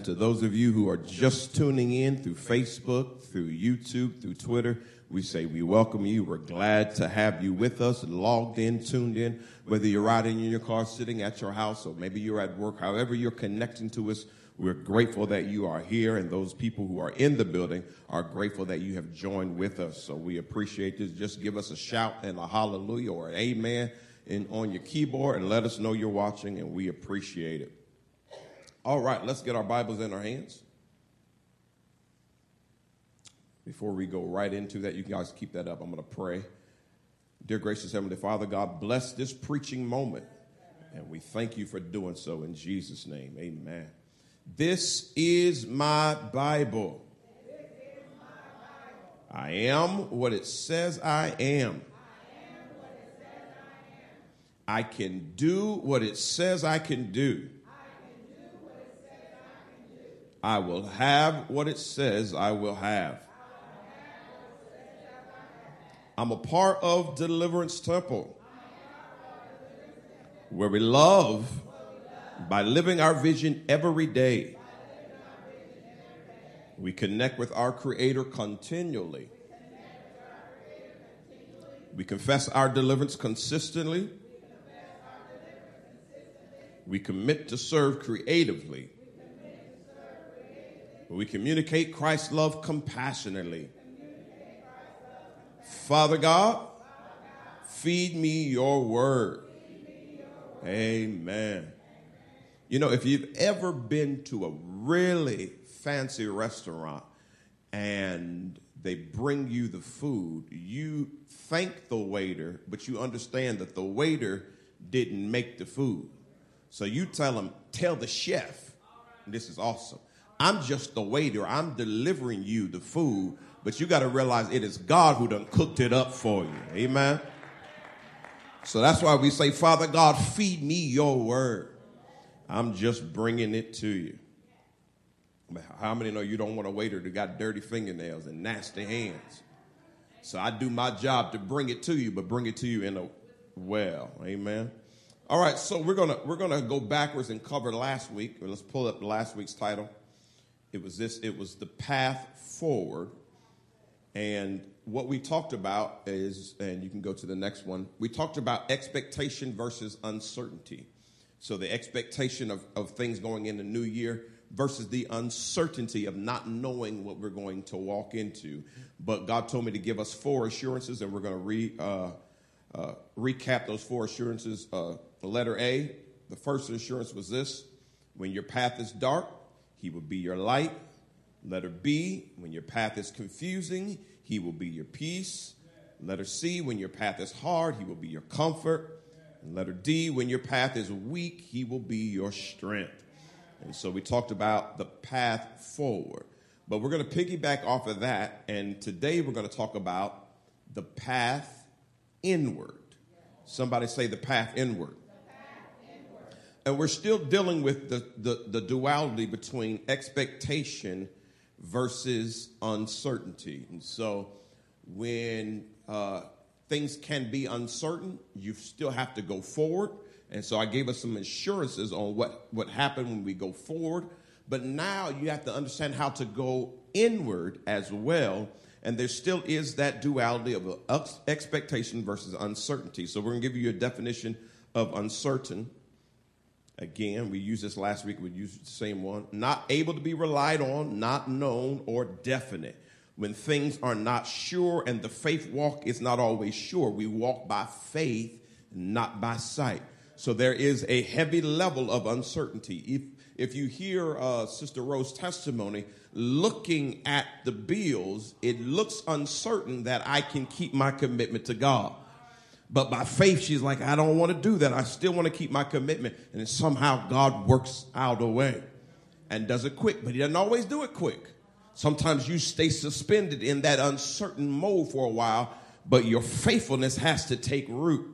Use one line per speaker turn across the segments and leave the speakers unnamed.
Amen. To those of you who are just tuning in through Facebook, through YouTube, through Twitter, we say we welcome you. We're glad to have you with us, logged in, tuned in, whether you're riding in your car, sitting at your house, or maybe you're at work, however you're connecting to us. We're grateful that you are here, and those people who are in the building are grateful that you have joined with us. So we appreciate this. Just give us a shout and a hallelujah or an amen in, on your keyboard and let us know you're watching, and we appreciate it. All right, let's get our Bibles in our hands. Before we go right into that, you guys keep that up. I'm going to pray. Dear gracious Heavenly Father, God bless this preaching moment. And we thank you for doing so in Jesus' name. Amen. This is my Bible. I am what it says I am. I can do what it says I can do. I will have what it says I will have. I'm a part of Deliverance Temple, where we love by living our vision every day. We connect with our Creator continually. We confess our deliverance consistently. We commit to serve creatively. We communicate Christ's love compassionately. Father God, feed me your word. Amen. You know, if you've ever been to a really fancy restaurant and they bring you the food, you thank the waiter, but you understand that the waiter didn't make the food. So you tell them, tell the chef, this is awesome. I'm just the waiter. I'm delivering you the food, but you got to realize it is God who done cooked it up for you. Amen. So that's why we say, Father God, feed me your word. I'm just bringing it to you. How many know you don't want a waiter that got dirty fingernails and nasty hands? So I do my job to bring it to you, but bring it to you in a well. Amen. All right, so we're gonna we're gonna go backwards and cover last week. Let's pull up last week's title. It was this, it was the path forward. And what we talked about is, and you can go to the next one, we talked about expectation versus uncertainty. So the expectation of, of things going in the new year versus the uncertainty of not knowing what we're going to walk into. But God told me to give us four assurances, and we're going to re, uh, uh, recap those four assurances. Uh, the letter A, the first assurance was this when your path is dark, he will be your light. Letter B, when your path is confusing, he will be your peace. Letter C, when your path is hard, he will be your comfort. And letter D, when your path is weak, he will be your strength. And so we talked about the path forward. But we're going to piggyback off of that. And today we're going to talk about the path inward. Somebody say the path inward. And we're still dealing with the, the, the duality between expectation versus uncertainty. And so when uh, things can be uncertain, you still have to go forward. And so I gave us some assurances on what, what happened when we go forward. But now you have to understand how to go inward as well. And there still is that duality of expectation versus uncertainty. So we're going to give you a definition of uncertain Again, we used this last week, we used the same one. Not able to be relied on, not known, or definite. When things are not sure and the faith walk is not always sure, we walk by faith, not by sight. So there is a heavy level of uncertainty. If, if you hear uh, Sister Rose's testimony, looking at the bills, it looks uncertain that I can keep my commitment to God. But by faith, she's like, I don't want to do that. I still want to keep my commitment. And somehow God works out a way and does it quick, but He doesn't always do it quick. Sometimes you stay suspended in that uncertain mode for a while, but your faithfulness has to take root.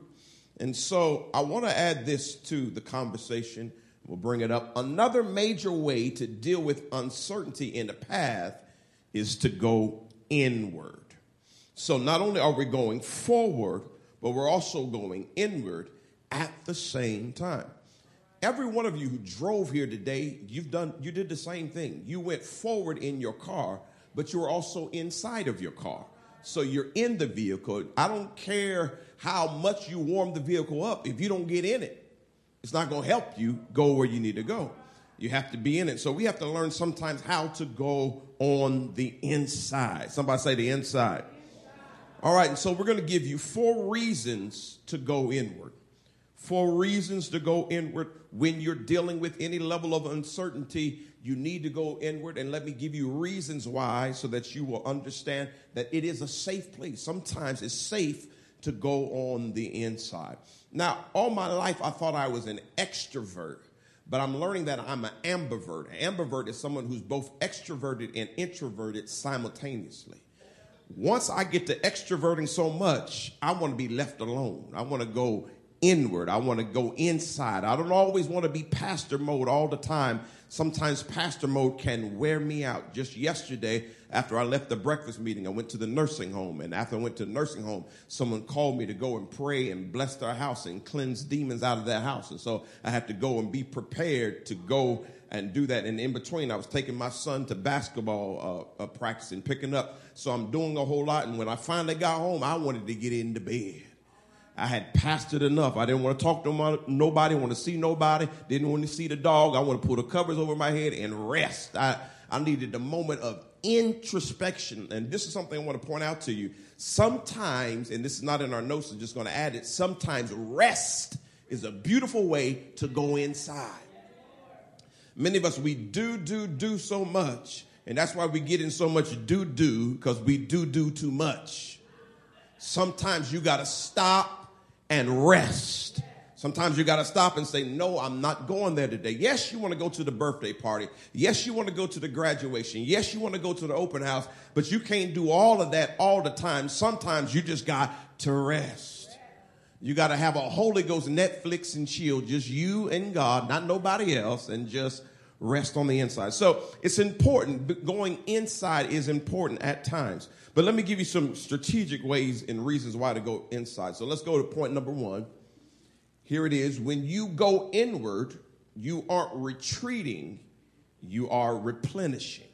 And so I want to add this to the conversation. We'll bring it up. Another major way to deal with uncertainty in the path is to go inward. So not only are we going forward, but we're also going inward at the same time. Every one of you who drove here today, you've done you did the same thing. You went forward in your car, but you were also inside of your car. So you're in the vehicle. I don't care how much you warm the vehicle up if you don't get in it. It's not going to help you go where you need to go. You have to be in it. So we have to learn sometimes how to go on the inside. Somebody say the inside. All right, and so we're going to give you four reasons to go inward. Four reasons to go inward when you're dealing with any level of uncertainty. You need to go inward, and let me give you reasons why so that you will understand that it is a safe place. Sometimes it's safe to go on the inside. Now, all my life, I thought I was an extrovert, but I'm learning that I'm an ambivert. An ambivert is someone who's both extroverted and introverted simultaneously. Once I get to extroverting so much, I want to be left alone. I want to go inward. I want to go inside. I don't always want to be pastor mode all the time. Sometimes pastor mode can wear me out. Just yesterday, after I left the breakfast meeting, I went to the nursing home. And after I went to the nursing home, someone called me to go and pray and bless their house and cleanse demons out of their house. And so I had to go and be prepared to go and do that. And in between, I was taking my son to basketball uh, uh, practice and picking up. So I'm doing a whole lot. And when I finally got home, I wanted to get into bed. I had pastored enough. I didn't want to talk to nobody, want to see nobody, didn't want to see the dog. I want to pull the covers over my head and rest. I, I needed the moment of introspection. And this is something I want to point out to you. Sometimes, and this is not in our notes, I'm just going to add it, sometimes rest is a beautiful way to go inside. Many of us, we do, do, do so much. And that's why we get in so much do, do, because we do, do too much. Sometimes you got to stop and rest. Sometimes you got to stop and say, No, I'm not going there today. Yes, you want to go to the birthday party. Yes, you want to go to the graduation. Yes, you want to go to the open house, but you can't do all of that all the time. Sometimes you just got to rest. You got to have a Holy Ghost Netflix and chill, just you and God, not nobody else, and just rest on the inside. So it's important. Going inside is important at times. But let me give you some strategic ways and reasons why to go inside. So let's go to point number one. Here it is. When you go inward, you aren't retreating, you are replenishing.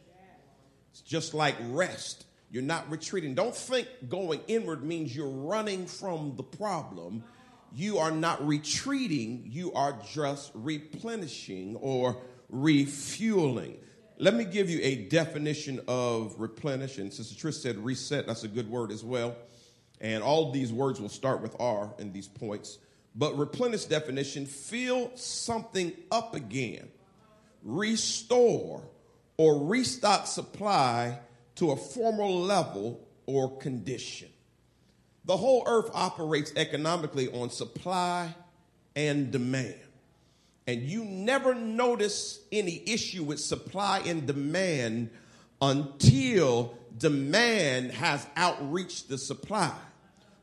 It's just like rest. You're not retreating. Don't think going inward means you're running from the problem. You are not retreating, you are just replenishing or refueling. Let me give you a definition of replenish. And Sister Trish said reset. That's a good word as well. And all these words will start with R in these points. But replenish definition fill something up again, restore, or restock supply to a former level or condition. The whole earth operates economically on supply and demand and you never notice any issue with supply and demand until demand has outreached the supply.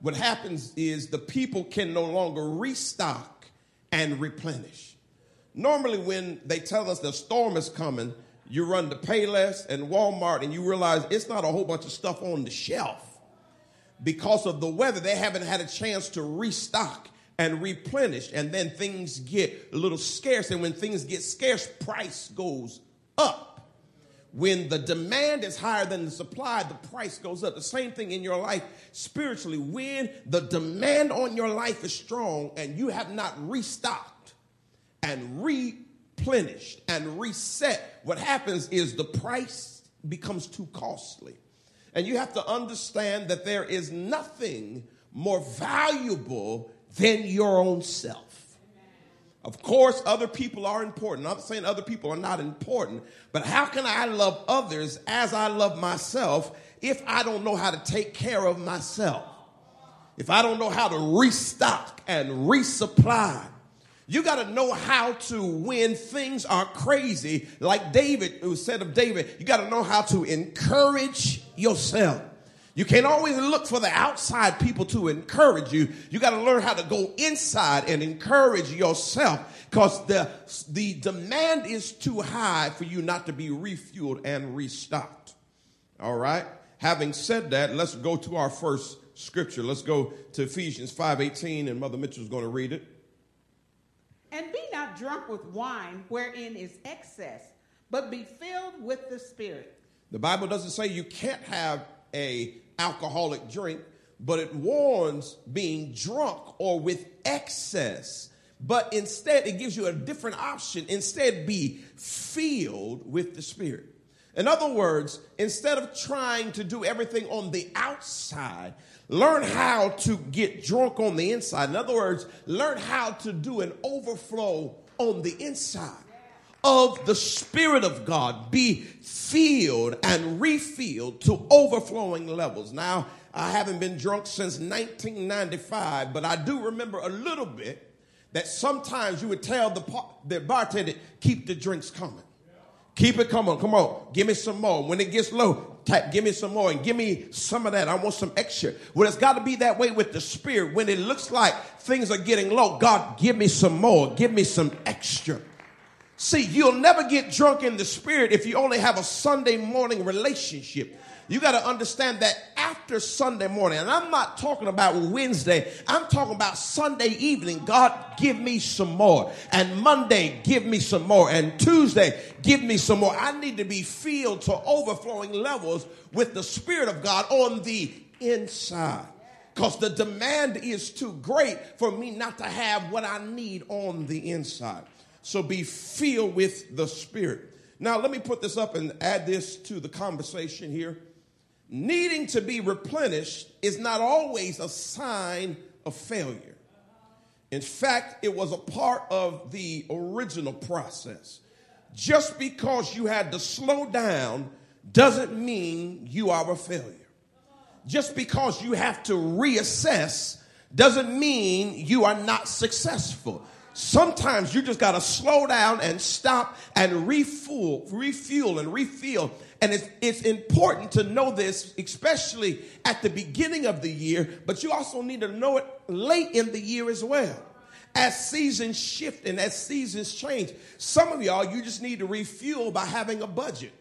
What happens is the people can no longer restock and replenish. Normally, when they tell us the storm is coming, you run to Payless and Walmart and you realize it's not a whole bunch of stuff on the shelf. Because of the weather, they haven't had a chance to restock and replenish. And then things get a little scarce. And when things get scarce, price goes up. When the demand is higher than the supply, the price goes up. The same thing in your life spiritually. When the demand on your life is strong and you have not restocked and replenished and reset, what happens is the price becomes too costly. And you have to understand that there is nothing more valuable than your own self. Of course, other people are important. I'm not saying other people are not important, but how can I love others as I love myself if I don't know how to take care of myself? If I don't know how to restock and resupply, you got to know how to, when things are crazy, like David, who said of David, you got to know how to encourage yourself. You can't always look for the outside people to encourage you. You got to learn how to go inside and encourage yourself because the, the demand is too high for you not to be refueled and restocked. All right? Having said that, let's go to our first scripture. Let's go to Ephesians 5:18 and Mother Mitchell's going to read it.
And be not not drunk with wine wherein is excess, but be filled with the Spirit.
The Bible doesn't say you can't have a alcoholic drink, but it warns being drunk or with excess. But instead, it gives you a different option. Instead, be filled with the Spirit. In other words, instead of trying to do everything on the outside, learn how to get drunk on the inside. In other words, learn how to do an overflow on the inside of the Spirit of God. Be filled and refilled to overflowing levels. Now, I haven't been drunk since 1995, but I do remember a little bit that sometimes you would tell the, the bartender, keep the drinks coming. Keep it coming. Come on. Give me some more. When it gets low, type, give me some more and give me some of that. I want some extra. Well, it's got to be that way with the spirit. When it looks like things are getting low, God, give me some more. Give me some extra. See, you'll never get drunk in the spirit if you only have a Sunday morning relationship. You got to understand that after Sunday morning, and I'm not talking about Wednesday, I'm talking about Sunday evening. God, give me some more. And Monday, give me some more. And Tuesday, give me some more. I need to be filled to overflowing levels with the Spirit of God on the inside. Because the demand is too great for me not to have what I need on the inside. So be filled with the Spirit. Now, let me put this up and add this to the conversation here needing to be replenished is not always a sign of failure. In fact, it was a part of the original process. Just because you had to slow down doesn't mean you are a failure. Just because you have to reassess doesn't mean you are not successful. Sometimes you just got to slow down and stop and refuel, refuel and refill and it's, it's important to know this, especially at the beginning of the year, but you also need to know it late in the year as well. As seasons shift and as seasons change, some of y'all, you just need to refuel by having a budget,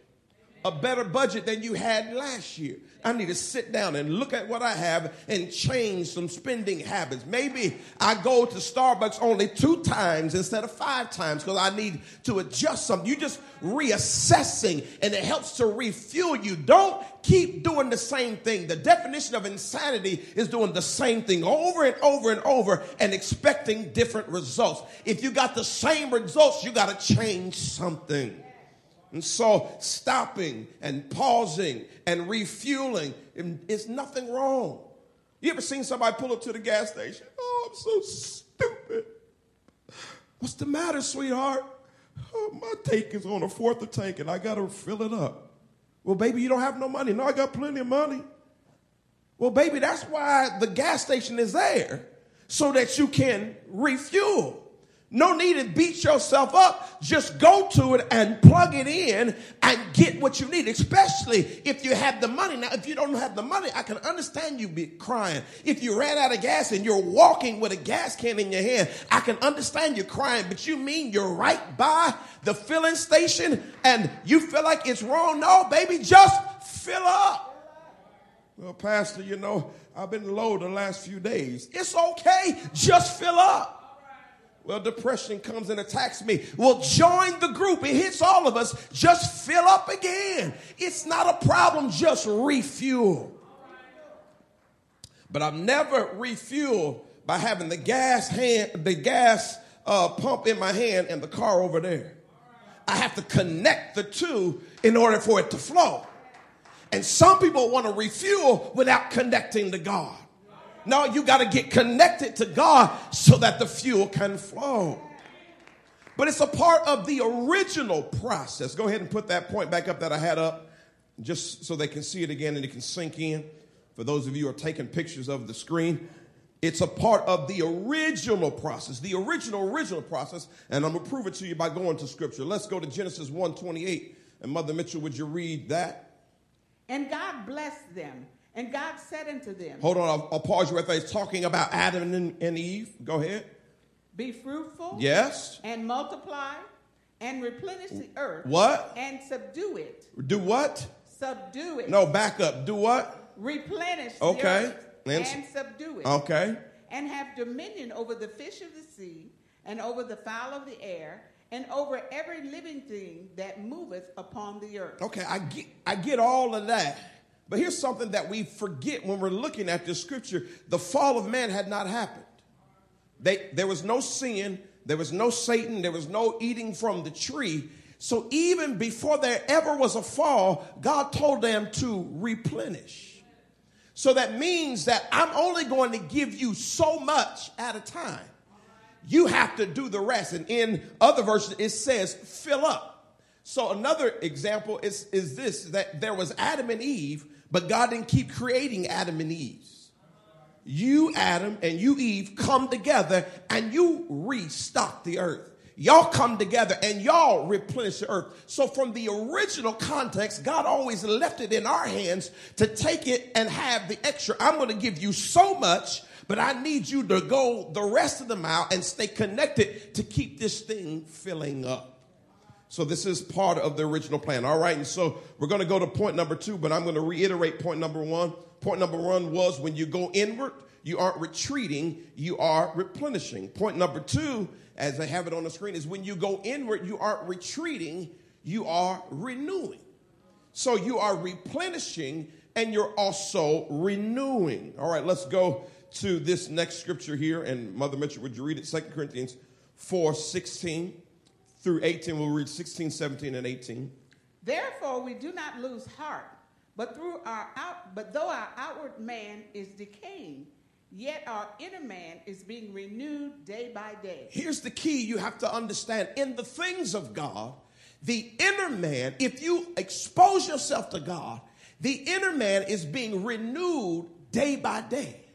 a better budget than you had last year. I need to sit down and look at what I have and change some spending habits. Maybe I go to Starbucks only two times instead of five times because I need to adjust something. You just reassessing and it helps to refuel you. Don't keep doing the same thing. The definition of insanity is doing the same thing over and over and over and expecting different results. If you got the same results, you got to change something. And so stopping and pausing and refueling um, is nothing wrong. You ever seen somebody pull up to the gas station? Oh, I'm so stupid. What's the matter, sweetheart? Oh, my tank is on a fourth of tank and I got to fill it up. Well, baby, you don't have no money. No, I got plenty of money. Well, baby, that's why the gas station is there so that you can refuel. No need to beat yourself up. Just go to it and plug it in and get what you need, especially if you have the money. Now, if you don't have the money, I can understand you be crying. If you ran out of gas and you're walking with a gas can in your hand, I can understand you crying, but you mean you're right by the filling station and you feel like it's wrong? No, baby, just fill up. Well, Pastor, you know, I've been low the last few days. It's okay, just fill up. Well, depression comes and attacks me. Well, join the group. It hits all of us. Just fill up again. It's not a problem. Just refuel. But I've never refueled by having the gas hand, the gas uh, pump in my hand and the car over there. I have to connect the two in order for it to flow. And some people want to refuel without connecting to God. No, you got to get connected to God so that the fuel can flow. But it's a part of the original process. Go ahead and put that point back up that I had up just so they can see it again and it can sink in. For those of you who are taking pictures of the screen, it's a part of the original process, the original, original process. And I'm going to prove it to you by going to scripture. Let's go to Genesis 1 28. And Mother Mitchell, would you read that?
And God blessed them and God said unto them,
Hold on, I'll, I'll pause you right there. It's talking about Adam and, and Eve. Go ahead.
Be fruitful.
Yes.
And multiply and replenish the earth.
What?
And subdue it.
Do what?
Subdue it.
No, back up. Do what?
Replenish
okay.
and, and subdue it.
Okay.
And have dominion over the fish of the sea and over the fowl of the air, and over every living thing that moveth upon the earth.
Okay, I get, I get all of that. But here's something that we forget when we're looking at this scripture the fall of man had not happened. They, there was no sin, there was no Satan, there was no eating from the tree. So even before there ever was a fall, God told them to replenish. So that means that I'm only going to give you so much at a time. You have to do the rest. And in other verses, it says, fill up. So another example is, is this that there was Adam and Eve, but God didn't keep creating Adam and Eve. You, Adam, and you, Eve, come together and you restock the earth. Y'all come together and y'all replenish the earth. So, from the original context, God always left it in our hands to take it and have the extra. I'm going to give you so much but I need you to go the rest of the mile and stay connected to keep this thing filling up. So this is part of the original plan. All right. And so we're going to go to point number two, but I'm going to reiterate point number one. Point number one was when you go inward, you aren't retreating, you are replenishing. Point number two, as I have it on the screen, is when you go inward, you aren't retreating, you are renewing. So you are replenishing and you're also renewing. All right, let's go to this next scripture here, and Mother Mitchell, would you read it? 2 Corinthians 4 16 through 18. We'll read 16, 17, and 18.
Therefore, we do not lose heart, but through our out, but though our outward man is decaying, yet our inner man is being renewed day by day.
Here's the key you have to understand in the things of God, the inner man, if you expose yourself to God, the inner man is being renewed day by day.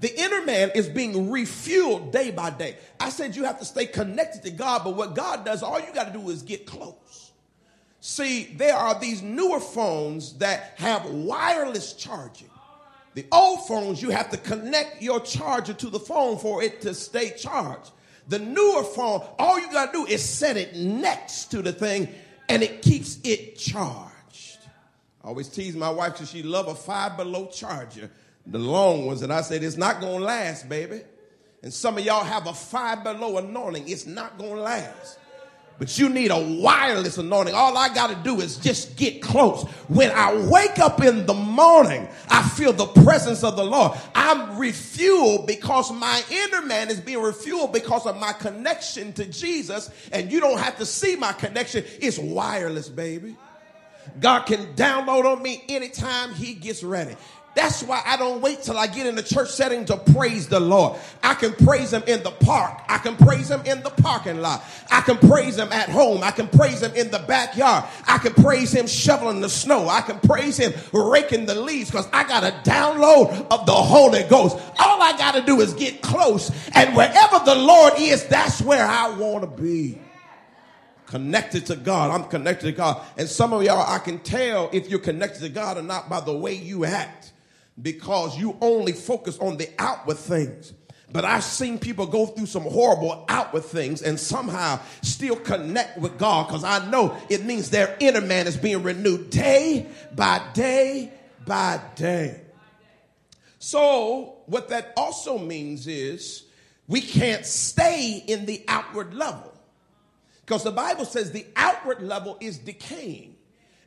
The inner man is being refueled day by day. I said you have to stay connected to God, but what God does, all you got to do is get close. See, there are these newer phones that have wireless charging. The old phones, you have to connect your charger to the phone for it to stay charged. The newer phone, all you got to do is set it next to the thing and it keeps it charged. I always tease my wife because she love a five below charger the long ones, and I said, it's not going to last, baby. And some of y'all have a five below anointing. It's not going to last. But you need a wireless anointing. All I got to do is just get close. When I wake up in the morning, I feel the presence of the Lord. I'm refueled because my inner man is being refueled because of my connection to Jesus. And you don't have to see my connection. It's wireless, baby. God can download on me anytime he gets ready. That's why I don't wait till I get in the church setting to praise the Lord. I can praise him in the park. I can praise him in the parking lot. I can praise him at home. I can praise him in the backyard. I can praise him shoveling the snow. I can praise him raking the leaves because I got a download of the Holy Ghost. All I got to do is get close. And wherever the Lord is, that's where I want to be connected to God. I'm connected to God. And some of y'all, I can tell if you're connected to God or not by the way you act because you only focus on the outward things. But I've seen people go through some horrible outward things and somehow still connect with God because I know it means their inner man is being renewed day by day by day. So, what that also means is we can't stay in the outward level because the Bible says the outward level is decaying.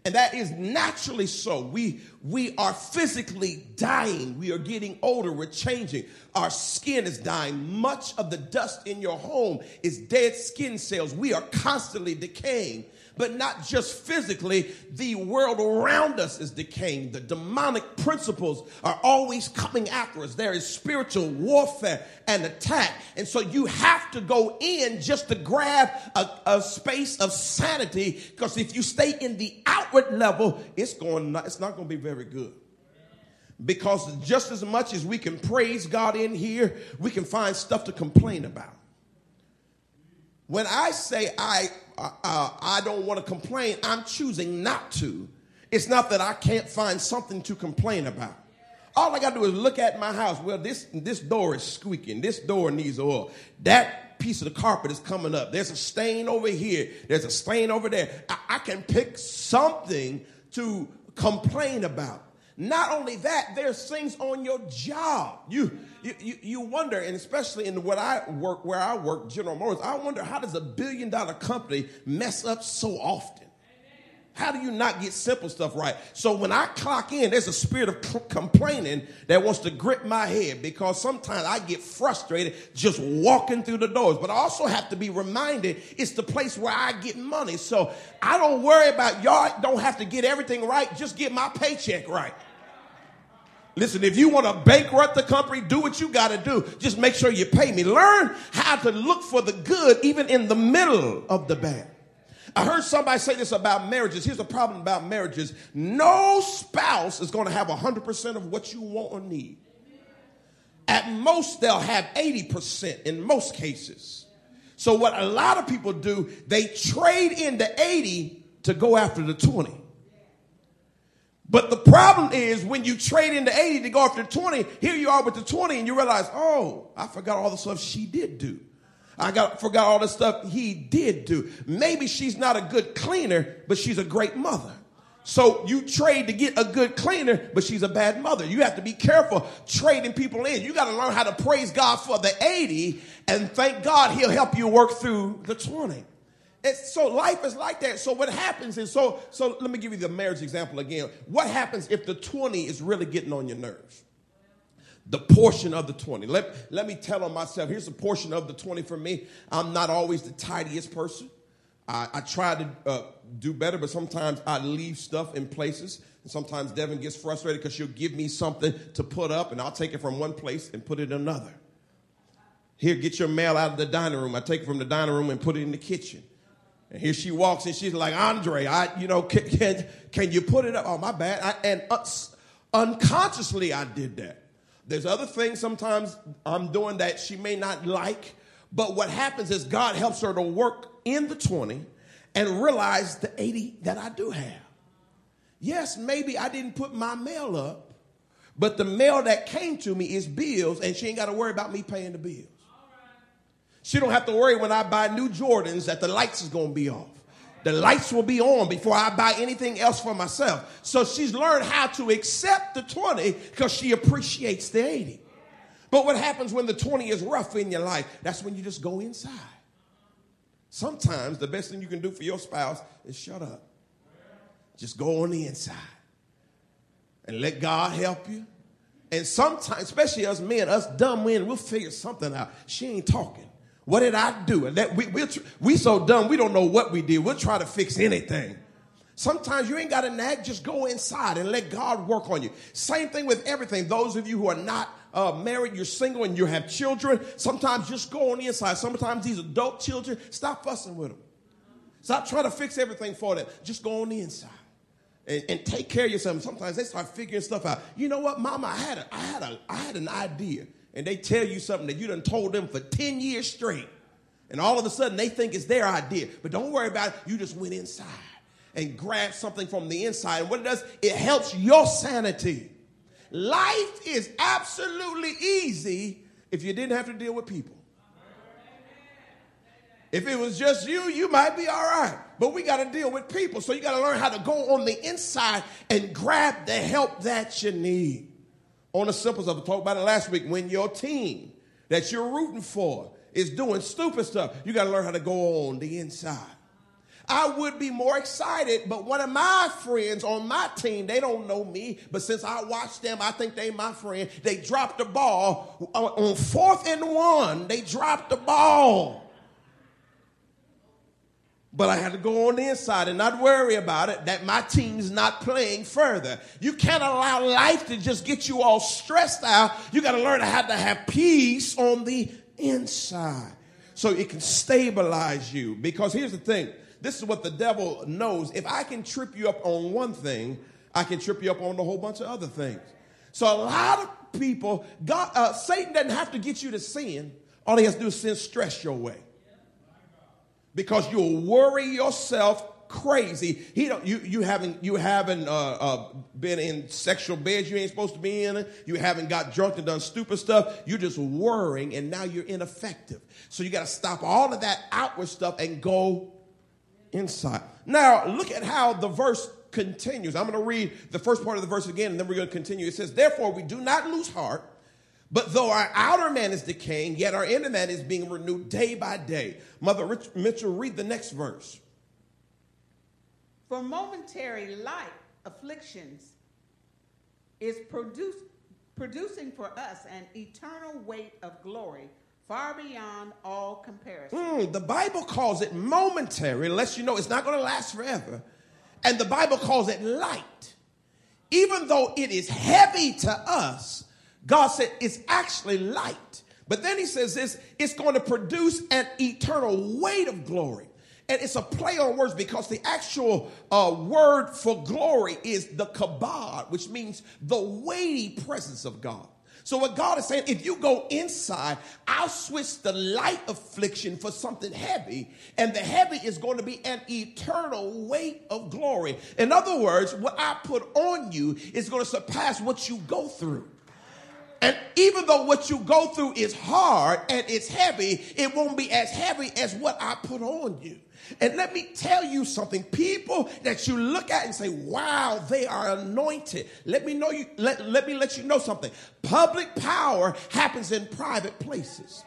And that is naturally so. We, we are physically dying. We are getting older. We're changing. Our skin is dying. Much of the dust in your home is dead skin cells. We are constantly decaying but not just physically. The world around us is decaying. The demonic principles are always coming after us. There is spiritual warfare and attack. And so you have to go in just to grab a, a space of sanity because if you stay in the outward level, it's going not, it's not going to be very good because just as much as we can praise God in here, we can find stuff to complain about. When I say I, uh, uh, I don't want to complain, I'm choosing not to. It's not that I can't find something to complain about. All I got to do is look at my house. Well, this, this door is squeaking. This door needs oil. That piece of the carpet is coming up. There's a stain over here. There's a stain over there. I, I can pick something to complain about. Not only that, there's things on your job. You, you, you, you wonder, and especially in what I work, where I work, General Motors, I wonder how does a billion dollar company mess up so often? How do you not get simple stuff right? So when I clock in, there's a spirit of c- complaining that wants to grip my head because sometimes I get frustrated just walking through the doors. But I also have to be reminded it's the place where I get money. So I don't worry about y'all don't have to get everything right. Just get my paycheck right. Listen, if you want to bankrupt the company, do what you got to do. Just make sure you pay me. Learn how to look for the good even in the middle of the bad. I heard somebody say this about marriages. Here's the problem about marriages no spouse is going to have 100% of what you want or need. At most, they'll have 80% in most cases. So, what a lot of people do, they trade in the 80 to go after the 20. But the problem is when you trade in the 80 to go after 20, here you are with the 20 and you realize, oh, I forgot all the stuff she did do. I got forgot all the stuff he did do. Maybe she's not a good cleaner, but she's a great mother. So you trade to get a good cleaner, but she's a bad mother. You have to be careful trading people in. You got to learn how to praise God for the 80 and thank God he'll help you work through the 20. So life is like that. So what happens is so so let me give you the marriage example again. What happens if the 20 is really getting on your nerves? the portion of the 20. Let, let me tell on myself, here's a portion of the 20 for me. I'm not always the tidiest person. I, I try to uh, do better, but sometimes I leave stuff in places. And sometimes Devin gets frustrated because she'll give me something to put up, and I'll take it from one place and put it in another. Here, get your mail out of the dining room. I take it from the dining room and put it in the kitchen. And here she walks and she's like, Andre, I, you know, can, can, can you put it up? Oh, my bad. I, and uh, unconsciously, I did that. There's other things sometimes I'm doing that she may not like, but what happens is God helps her to work in the 20 and realize the 80 that I do have. Yes, maybe I didn't put my mail up, but the mail that came to me is bills, and she ain't got to worry about me paying the bills. She don't have to worry when I buy new Jordans that the lights is going to be off. The lights will be on before I buy anything else for myself. So she's learned how to accept the 20 because she appreciates the 80. But what happens when the 20 is rough in your life? That's when you just go inside. Sometimes the best thing you can do for your spouse is shut up. Just go on the inside and let God help you. And sometimes, especially us men, us dumb men, we'll figure something out. She ain't talking. What did I do? And that we we we so dumb we don't know what we did. We'll try to fix anything. Sometimes you ain't got to nag. Just go inside and let God work on you. Same thing with everything. Those of you who are not uh, married, you're single, and you have children. Sometimes just go on the inside. Sometimes these adult children, stop fussing with them. Stop trying to fix everything for them. Just go on the inside. And, and, take care of yourself. Sometimes they start figuring stuff out. You know what, Mama? I had a, I had a, I had an idea and they tell you something that you done told them for 10 years straight. And all of a sudden they think it's their idea. But don't worry about it. You just went inside and grabbed something from the inside. And what it does, it helps your sanity. Life is absolutely easy if you didn't have to deal with people. If it was just you, you might be all right. But we got to deal with people. So you got to learn how to go on the inside and grab the help that you need on the simple stuff. I talked about it last week. When your team that you're rooting for is doing stupid stuff, you got to learn how to go on the inside. I would be more excited, but one of my friends on my team, they don't know me, but since I watch them, I think they my friend. They dropped the ball uh, on fourth and one. They dropped the ball. But I had to go on the inside and not worry about it that my team's not playing further. You can't allow life to just get you all stressed out. You got to learn how to have peace on the inside so it can stabilize you. Because here's the thing this is what the devil knows. If I can trip you up on one thing, I can trip you up on a whole bunch of other things. So a lot of people, God, uh, Satan doesn't have to get you to sin. All he has to do is send stress your way because you'll worry yourself crazy. He don't, you, you haven't, you haven't uh, uh, been in sexual beds you ain't supposed to be in. You haven't got drunk and done stupid stuff. You're just worrying and now you're ineffective. So you got to stop all of that outward stuff and go inside. Now, look at how the verse continues. I'm going to read the first part of the verse again, and then we're going to continue. It says, Therefore, we do not lose heart, but though our outer man is decaying, yet our inner man is being renewed day by day. Mother Rich- Mitchell, read the next verse.
For momentary light afflictions is produce, producing for us an eternal weight of glory far beyond all comparison.
Mm, the Bible calls it momentary, lets you know it's not going to last forever. And the Bible calls it light. Even though it is heavy to us, God said it's actually light. But then he says this it's going to produce an eternal weight of glory. And it's a play on words because the actual uh, word for glory is the kabod, which means the weighty presence of God. So what God is saying, if you go inside, I'll switch the light affliction for something heavy, and the heavy is going to be an eternal weight of glory. In other words, what I put on you is going to surpass what you go through. And even though what you go through is hard and it's heavy, it won't be as heavy as what I put on you. And let me tell you something. People that you look at and say, wow, they are anointed. Let me know you, let, let me let you know something. Public power happens in private places.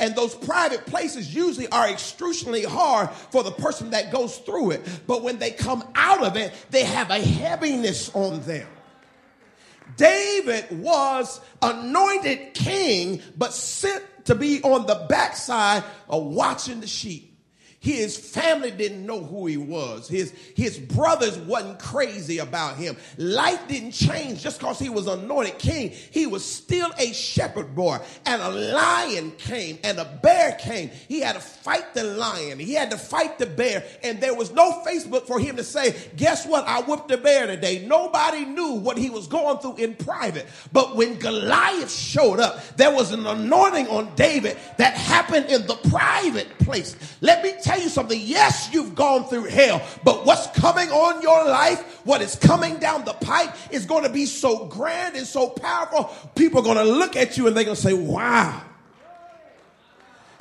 And those private places usually are excruciatingly hard for the person that goes through it. But when they come out of it, they have a heaviness on them. David was anointed king, but sent to be on the backside of watching the sheep. His family didn't know who he was. His, his brothers wasn't crazy about him. Life didn't change just because he was anointed king. He was still a shepherd boy. And a lion came and a bear came. He had to fight the lion. He had to fight the bear. And there was no Facebook for him to say, guess what? I whipped the bear today. Nobody knew what he was going through in private. But when Goliath showed up, there was an anointing on David that happened in the private place. Let me tell you something. Yes, you've gone through hell, but what's coming on your life, what is coming down the pipe is going to be so grand and so powerful. People are going to look at you and they're going to say, wow.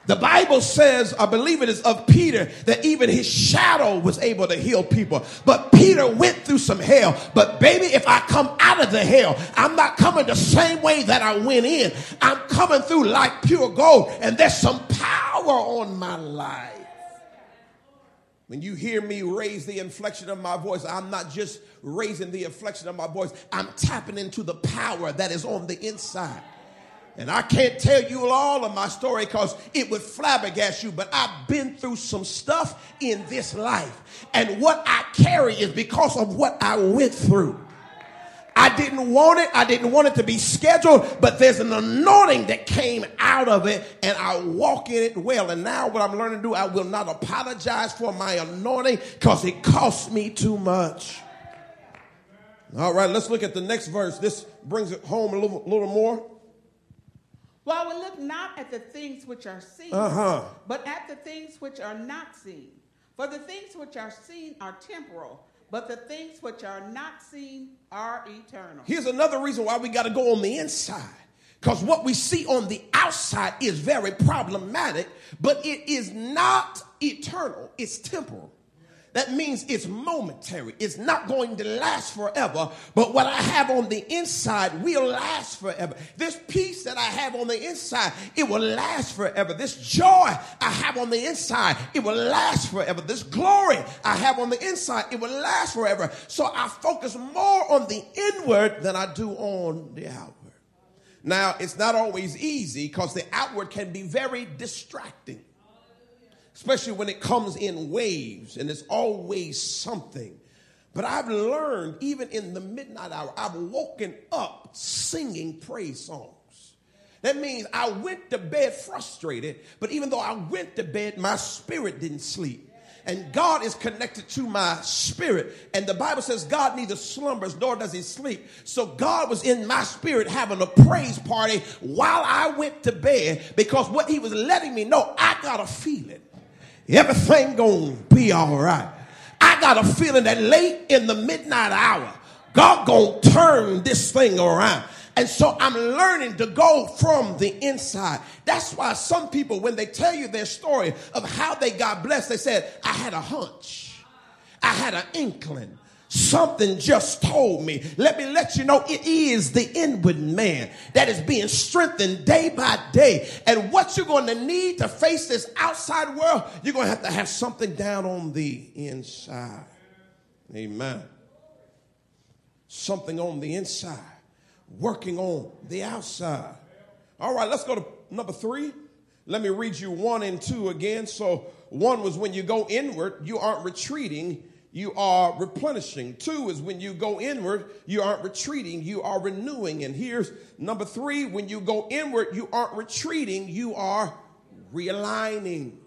The Bible says, I believe it is of Peter, that even his shadow was able to heal people. But Peter went through some hell. But baby, if I come out of the hell, I'm not coming the same way that I went in. I'm coming through like pure gold. And there's some power on my life. When you hear me raise the inflection of my voice, I'm not just raising the inflection of my voice, I'm tapping into the power that is on the inside. And I can't tell you all of my story because it would flabbergast you, but I've been through some stuff in this life. And what I carry is because of what I went through. I didn't want it. I didn't want it to be scheduled, but there's an anointing that came out of it and I walk in it well. And now what I'm learning to do, I will not apologize for my anointing because it cost me too much. All right, let's look at the next verse. This brings it home a little, little more.
While we look not at the things which are seen,
Uh-huh.
but at the things which are not seen. For the things which are seen are temporal, but the things which are not seen are eternal.
Here's another reason why we got to go on the inside. Because what we see on the outside is very problematic, but it is not eternal, it's temporal. That means it's momentary. It's not going to last forever. But what I have on the inside will last forever. This peace that I have on the inside, it will last forever. This joy I have on the inside, it will last forever. This glory I have on the inside, it will last forever. So I focus more on the inward than I do on the outward. Now, it's not always easy because the outward can be very distracting especially when it comes in waves and it's always something. But I've learned, even in the midnight hour, I've woken up singing praise songs. That means I went to bed frustrated, but even though I went to bed, my spirit didn't sleep. And God is connected to my spirit. And the Bible says God neither slumbers nor does he sleep. So God was in my spirit having a praise party while I went to bed because what he was letting me know, I got a feeling everything gonna be all right. I got a feeling that late in the midnight hour, God gonna turn this thing around. And so I'm learning to go from the inside. That's why some people, when they tell you their story of how they got blessed, they said, I had a hunch. I had an inkling. Something just told me. Let me let you know it is the inward man that is being strengthened day by day. And what you're going to need to face this outside world, you're going to have to have something down on the inside. Amen. Something on the inside, working on the outside. All right, let's go to number three. Let me read you one and two again. So, one was when you go inward, you aren't retreating you are replenishing. Two is when you go inward, you aren't retreating, you are renewing. And here's number three when you go inward, you aren't retreating, you are realigning.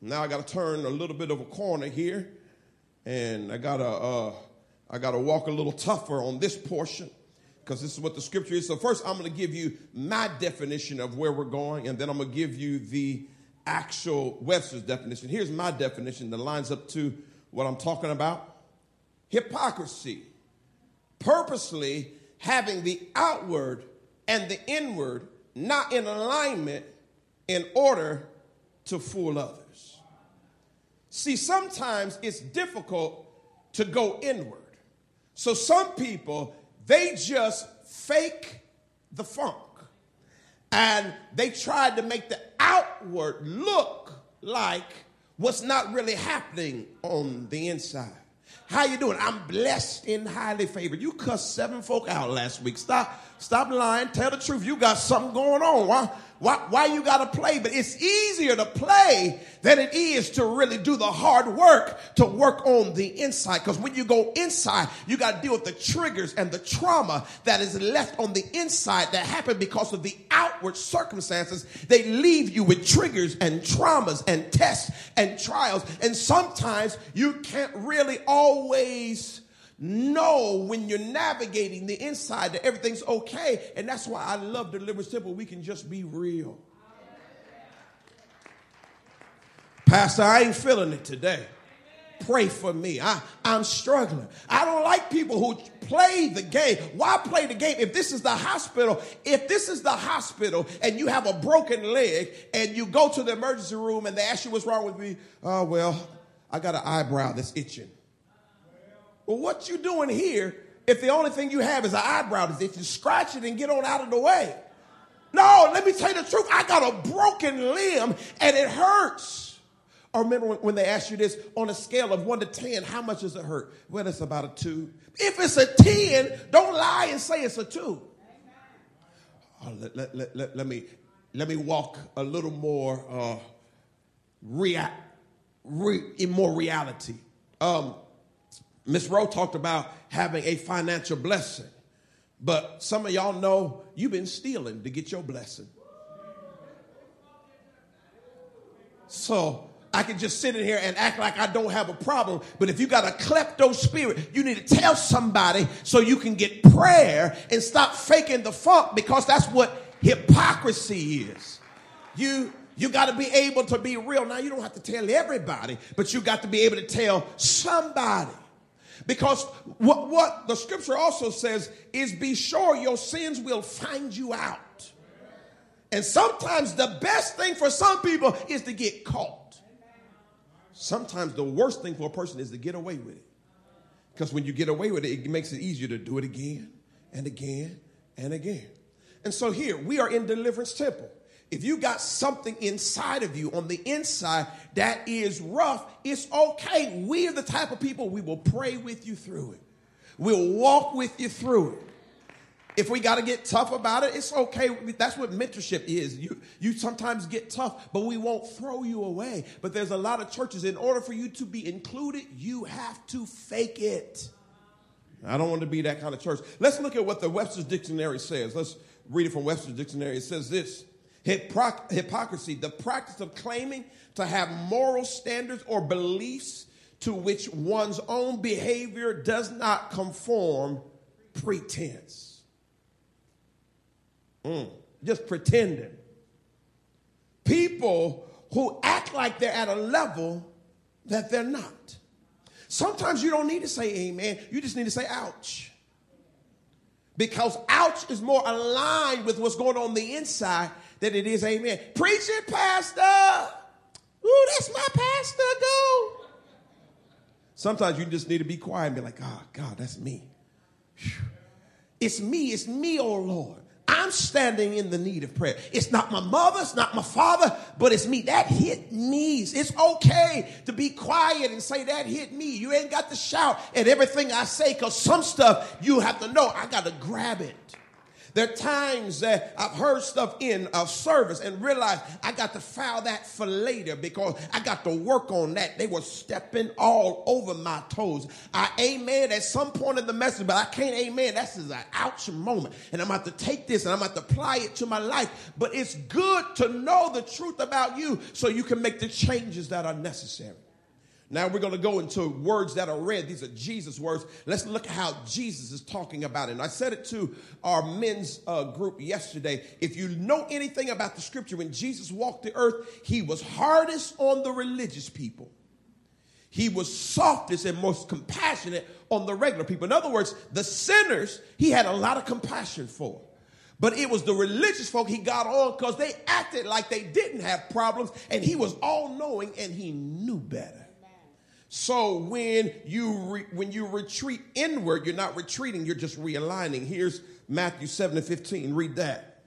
Now I got to turn a little bit of a corner here, and I got to uh, I got to walk a little tougher on this portion because this is what the scripture is. So first, I'm going to give you my definition of where we're going, and then I'm going to give you the actual Webster's definition. Here's my definition that lines up to what I'm talking about? Hypocrisy. Purposely having the outward and the inward not in alignment in order to fool others. See, sometimes it's difficult to go inward. So some people, they just fake the funk and they try to make the outward look like what's not really happening on the inside. How you doing? I'm blessed and highly favored. You cussed seven folk out last week. Stop, stop lying. Tell the truth. You got something going on. Why, why, why you got to play? But it's easier to play than it is to really do the hard work to work on the inside. Because when you go inside, you got to deal with the triggers and the trauma that is left on the inside that happened because of the outward circumstances. They leave you with triggers and traumas and tests and trials. And sometimes you can't really always know when you're navigating the inside that everything's okay. And that's why I love Deliverance Temple. We can just be real. Pastor, I ain't feeling it today. Pray for me. I, I'm struggling. I don't like people who play the game. Why play the game? If this is the hospital, if this is the hospital and you have a broken leg and you go to the emergency room and they ask you what's wrong with me, oh, well, I got an eyebrow that's itching. Well, what you doing here if the only thing you have is an eyebrow Is if you scratch it and get on out of the way? No, let me tell you the truth. I got a broken limb and it hurts. Or remember when they asked you this on a scale of one to 10, how much does it hurt? Well, it's about a two. If it's a 10, don't lie and say it's a two. Oh, let, let, let, let, let, me, let me walk a little more, uh, rea- re- in more reality. Um, Miss Rowe talked about having a financial blessing. But some of y'all know you've been stealing to get your blessing. So I can just sit in here and act like I don't have a problem. But if you got a klepto spirit, you need to tell somebody so you can get prayer and stop faking the funk because that's what hypocrisy is. You you got to be able to be real. Now you don't have to tell everybody, but you got to be able to tell somebody. Because what, what the scripture also says is be sure your sins will find you out. And sometimes the best thing for some people is to get caught. Sometimes the worst thing for a person is to get away with it. Because when you get away with it, it makes it easier to do it again and again and again. And so here we are in deliverance temple. If you got something inside of you on the inside that is rough, it's okay. We are the type of people we will pray with you through it. We'll walk with you through it. If we got to get tough about it, it's okay. That's what mentorship is. You, you sometimes get tough, but we won't throw you away. But there's a lot of churches, in order for you to be included, you have to fake it. I don't want to be that kind of church. Let's look at what the Webster's Dictionary says. Let's read it from Webster's Dictionary. It says this hypocrisy, the practice of claiming to have moral standards or beliefs to which one's own behavior does not conform, pretense. Mm, just pretending. People who act like they're at a level that they're not. Sometimes you don't need to say amen, you just need to say ouch. Because ouch is more aligned with what's going on the inside than it is amen. Preach it, Pastor. Ooh, that's my pastor, go. Sometimes you just need to be quiet and be like, oh, God, that's me. It's me, it's me, oh Lord. I'm standing in the need of prayer. It's not my mother, it's not my father, but it's me. That hit me. It's okay to be quiet and say, That hit me. You ain't got to shout at everything I say because some stuff you have to know. I got to grab it. There are times that I've heard stuff in a service and realized I got to file that for later because I got to work on that. They were stepping all over my toes. I amen at some point in the message, but I can't amen. That's just an ouch moment. And I'm about to take this and I'm about to apply it to my life. But it's good to know the truth about you so you can make the changes that are necessary. Now we're going to go into words that are read. These are Jesus words. Let's look at how Jesus is talking about it. And I said it to our men's uh, group yesterday. If you know anything about the scripture, when Jesus walked the earth, he was hardest on the religious people. He was softest and most compassionate on the regular people. In other words, the sinners, he had a lot of compassion for. But it was the religious folk he got on because they acted like they didn't have problems, and he was all knowing and he knew better. So when you re, when you retreat inward, you're not retreating, you're just realigning. Here's Matthew 7 and 15. Read that.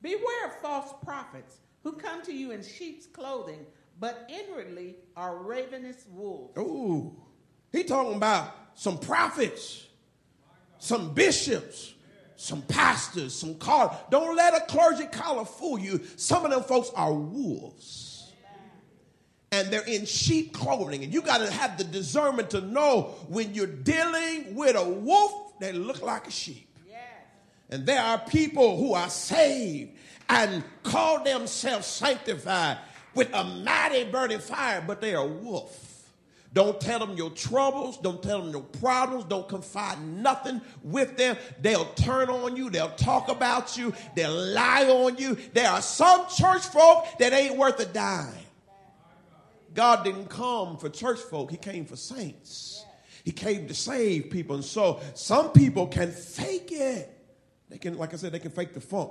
Beware of false prophets who come to you in sheep's clothing, but inwardly are ravenous wolves.
Ooh. He talking about some prophets, some bishops, some pastors, some callers. Don't let a clergy collar fool you. Some of them folks are wolves and they're in sheep clothing. And you got to have the discernment to know when you're dealing with a wolf that look like a sheep. And there are people who are saved and call themselves sanctified with a mighty burning fire, but they are wolf. Don't tell them your troubles. Don't tell them your problems. Don't confide nothing with them. They'll turn on you. They'll talk about you. They'll lie on you. There are some church folk that ain't worth a dime. God didn't come for church folk, He came for saints. He came to save people. And so some people can fake it. They can, like I said, they can fake the funk.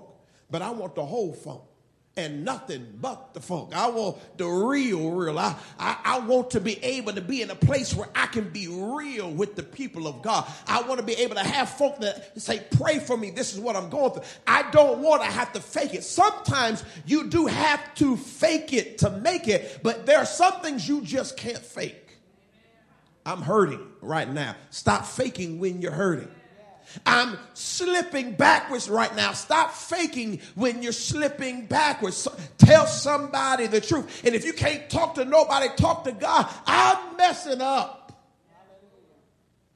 But I want the whole funk and nothing but the funk. I want the real, real. I, I, I, want to be able to be in a place where I can be real with the people of God. I want to be able to have folk that say, pray for me. This is what I'm going through. I don't want to have to fake it. Sometimes you do have to fake it to make it, but there are some things you just can't fake. I'm hurting right now. Stop faking when you're hurting. I'm slipping backwards right now. Stop faking when you're slipping backwards. Tell somebody the truth. And if you can't talk to nobody, talk to God. I'm messing up.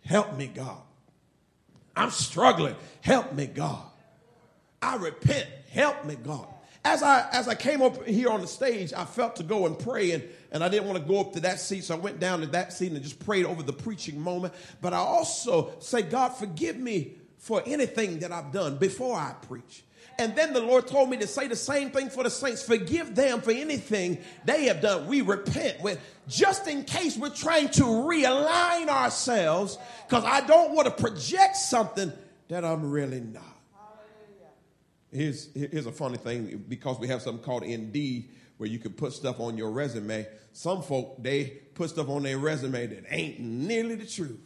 Help me, God. I'm struggling. Help me, God. I repent. Help me, God. As I as I came up here on the stage, I felt to go and pray, and, and I didn't want to go up to that seat, so I went down to that seat and just prayed over the preaching moment. But I also say, God, forgive me for anything that I've done before I preach. And then the Lord told me to say the same thing for the saints. Forgive them for anything they have done. We repent with just in case we're trying to realign ourselves because I don't want to project something that I'm really not. Here's, here's a funny thing because we have something called Indeed where you can put stuff on your resume. Some folk, they put stuff on their resume that ain't nearly the truth.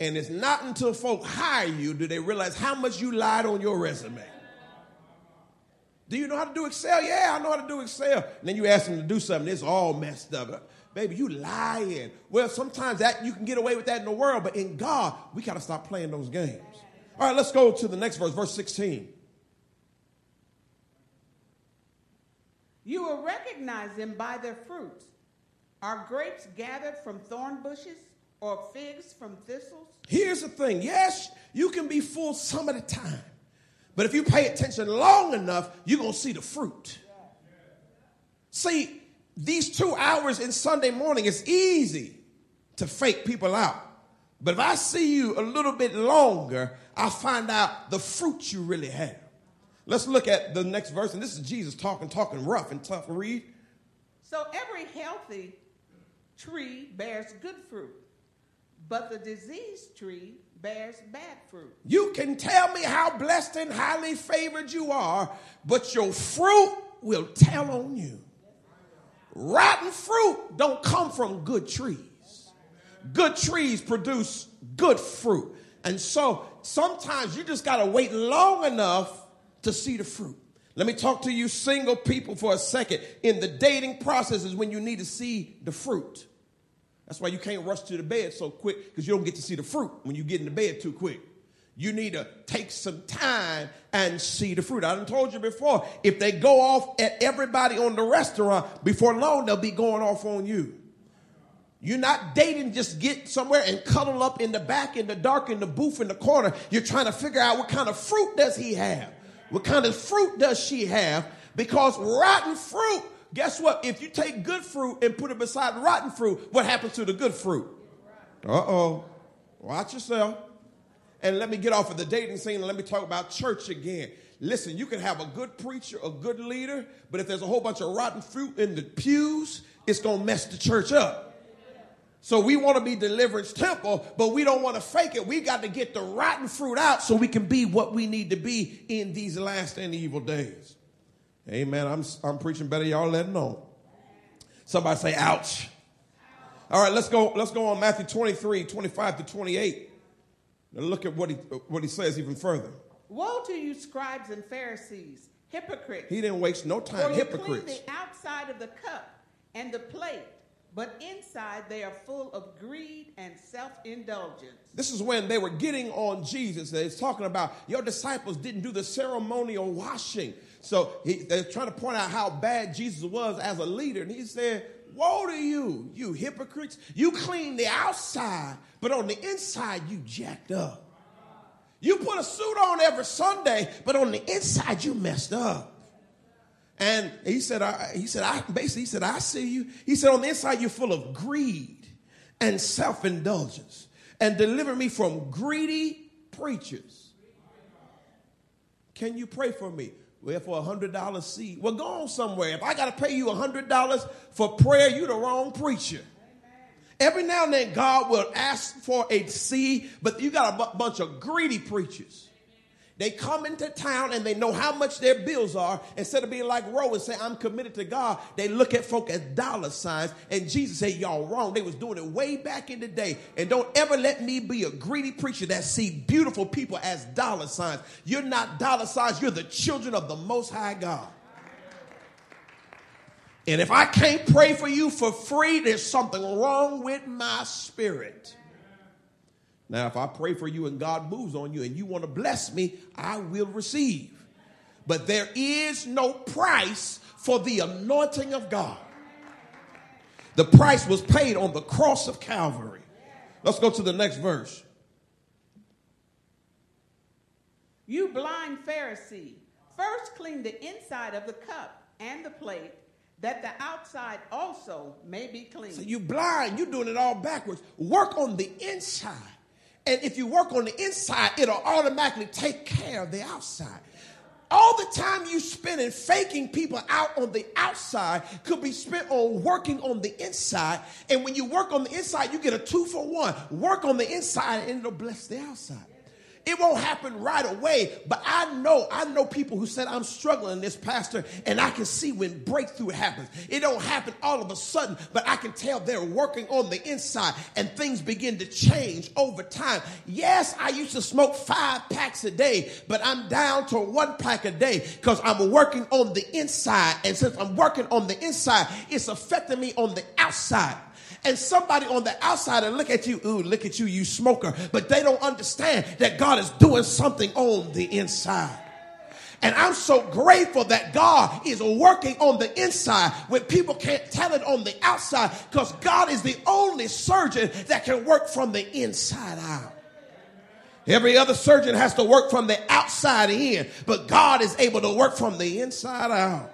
And it's not until folk hire you do they realize how much you lied on your resume. Do you know how to do Excel? Yeah, I know how to do Excel. And then you ask them to do something, it's all messed up. Baby, you lying. Well, sometimes that you can get away with that in the world, but in God, we got to stop playing those games. All right, let's go to the next verse, verse 16.
You will recognize them by their fruits. Are grapes gathered from thorn bushes or figs from thistles?
Here's the thing yes, you can be full some of the time, but if you pay attention long enough, you're going to see the fruit. See, these two hours in Sunday morning, it's easy to fake people out. But if I see you a little bit longer, I'll find out the fruit you really have. Let's look at the next verse, and this is Jesus talking, talking rough and tough. Read.
So every healthy tree bears good fruit, but the diseased tree bears bad fruit.
You can tell me how blessed and highly favored you are, but your fruit will tell on you. Rotten fruit don't come from good trees. good trees produce good fruit. And so sometimes you just got to wait long enough to see the fruit. Let me talk to you single people for a second. In the dating process is when you need to see the fruit. That's why you can't rush to the bed so quick because you don't get to see the fruit when you get in the bed too quick. You need to take some time and see the fruit. I done told you before, if they go off at everybody on the restaurant, before long they'll be going off on you. You're not dating, just get somewhere and cuddle up in the back, in the dark, in the booth, in the corner. You're trying to figure out what kind of fruit does he have? What kind of fruit does she have? Because rotten fruit, guess what? If you take good fruit and put it beside rotten fruit, what happens to the good fruit? Uh oh. Watch yourself. And let me get off of the dating scene and let me talk about church again. Listen, you can have a good preacher, a good leader, but if there's a whole bunch of rotten fruit in the pews, it's going to mess the church up. So we want to be deliverance temple, but we don't want to fake it. We got to get the rotten fruit out so we can be what we need to be in these last and evil days. Amen. I'm, I'm preaching better. Y'all let it know. Somebody say, ouch. All right, let's go. Let's go on Matthew 23, 25 to 28. Now look at what he, what he says even further.
Woe to you, scribes and Pharisees, hypocrites!
He didn't waste no time.
For you
Hypocrites.
clean the outside of the cup and the plate, but inside they are full of greed and self-indulgence.
This is when they were getting on Jesus. It's talking about your disciples didn't do the ceremonial washing. So he, they're trying to point out how bad Jesus was as a leader. And he said, Woe to you, you hypocrites. You clean the outside, but on the inside, you jacked up. You put a suit on every Sunday, but on the inside, you messed up. And he said, I, he said, I basically he said, I see you. He said, on the inside, you're full of greed and self-indulgence. And deliver me from greedy preachers. Can you pray for me? Well, for a hundred dollar seed. Well, go on somewhere. If I gotta pay you a hundred dollars for prayer, you're the wrong preacher. Every now and then, God will ask for a seed, but you got a bunch of greedy preachers. They come into town and they know how much their bills are. Instead of being like Roe and say, I'm committed to God, they look at folk as dollar signs. And Jesus said, Y'all wrong. They was doing it way back in the day. And don't ever let me be a greedy preacher that see beautiful people as dollar signs. You're not dollar signs, you're the children of the most high God. And if I can't pray for you for free, there's something wrong with my spirit. Now, if I pray for you and God moves on you and you want to bless me, I will receive. But there is no price for the anointing of God. The price was paid on the cross of Calvary. Let's go to the next verse.
You blind Pharisee, first clean the inside of the cup and the plate, that the outside also may be clean.
So you blind, you're doing it all backwards. Work on the inside. And if you work on the inside, it'll automatically take care of the outside. All the time you spend in faking people out on the outside could be spent on working on the inside. And when you work on the inside, you get a two for one. Work on the inside and it'll bless the outside. It won't happen right away, but I know, I know people who said, I'm struggling this pastor, and I can see when breakthrough happens. It don't happen all of a sudden, but I can tell they're working on the inside and things begin to change over time. Yes, I used to smoke five packs a day, but I'm down to one pack a day because I'm working on the inside. And since I'm working on the inside, it's affecting me on the outside. And somebody on the outside and look at you, ooh, look at you, you smoker. But they don't understand that God is doing something on the inside. And I'm so grateful that God is working on the inside when people can't tell it on the outside because God is the only surgeon that can work from the inside out. Every other surgeon has to work from the outside in, but God is able to work from the inside out.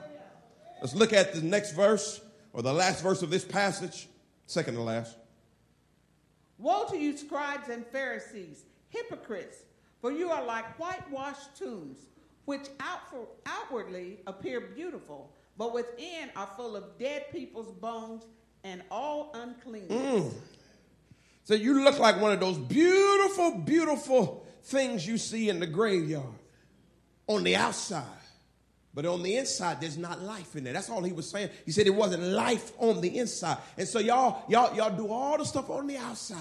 Let's look at the next verse or the last verse of this passage. Second to last.
Woe to you, scribes and Pharisees, hypocrites, for you are like whitewashed tombs, which out outwardly appear beautiful, but within are full of dead people's bones and all uncleanness. Mm.
So you look like one of those beautiful, beautiful things you see in the graveyard on the outside, But on the inside, there's not life in there. That's all he was saying. He said it wasn't life on the inside. And so y'all, y'all, y'all do all the stuff on the outside.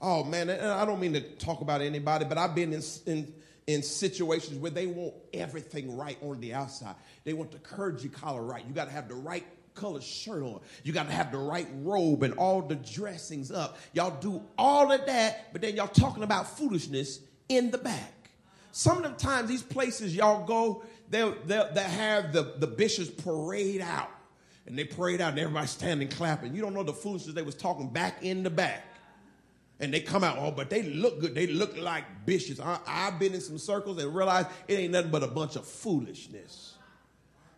Oh man, and I don't mean to talk about anybody, but I've been in, in, in situations where they want everything right on the outside. They want the clergy collar right. You got to have the right color shirt on. You got to have the right robe and all the dressings up. Y'all do all of that, but then y'all talking about foolishness in the back. Some of the times, these places y'all go, they'll, they'll, they'll have the, the bishops parade out. And they parade out and everybody's standing clapping. You don't know the foolishness they was talking back in the back. And they come out, oh, but they look good. They look like bishops. I, I've been in some circles and realized it ain't nothing but a bunch of foolishness.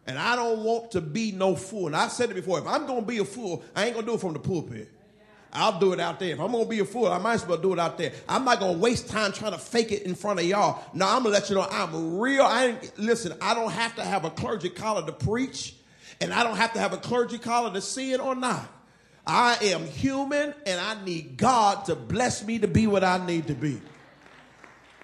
And I don't want to be no fool. And I've said it before if I'm going to be a fool, I ain't going to do it from the pulpit. I'll do it out there. If I'm gonna be a fool, I might as well do it out there. I'm not gonna waste time trying to fake it in front of y'all. No, I'm gonna let you know I'm real. I ain't, listen. I don't have to have a clergy collar to preach, and I don't have to have a clergy collar to see it or not. I am human, and I need God to bless me to be what I need to be.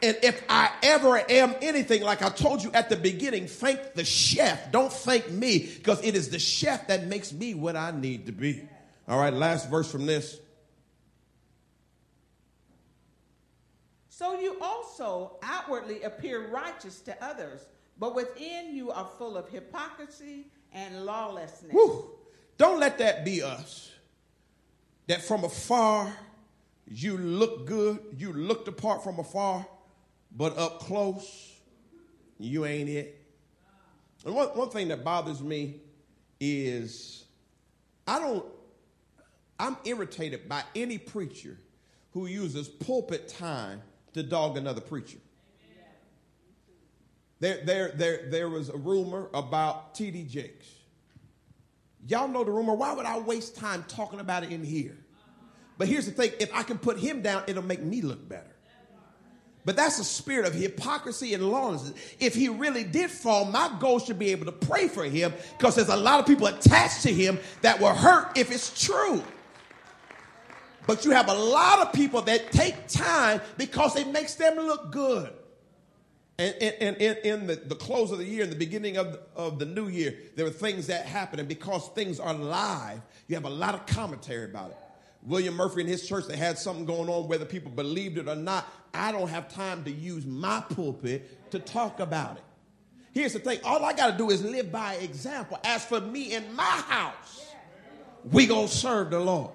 And if I ever am anything, like I told you at the beginning, thank the chef. Don't thank me, because it is the chef that makes me what I need to be. All right, last verse from this.
So you also outwardly appear righteous to others, but within you are full of hypocrisy and lawlessness.
Whew. Don't let that be us. That from afar you look good, you looked apart from afar, but up close, you ain't it. And one, one thing that bothers me is I don't I'm irritated by any preacher who uses pulpit time to dog another preacher. There, there, there, there was a rumor about T.D. Jakes. Y'all know the rumor. Why would I waste time talking about it in here? But here's the thing if I can put him down, it'll make me look better. But that's a spirit of hypocrisy and lawlessness. If he really did fall, my goal should be able to pray for him because there's a lot of people attached to him that will hurt if it's true. But you have a lot of people that take time because it makes them look good. And, and, and in the, the close of the year, in the beginning of the, of the new year, there are things that happen. And because things are live, you have a lot of commentary about it. William Murphy and his church, they had something going on, whether people believed it or not. I don't have time to use my pulpit to talk about it. Here's the thing all I got to do is live by example. As for me and my house, we going to serve the Lord.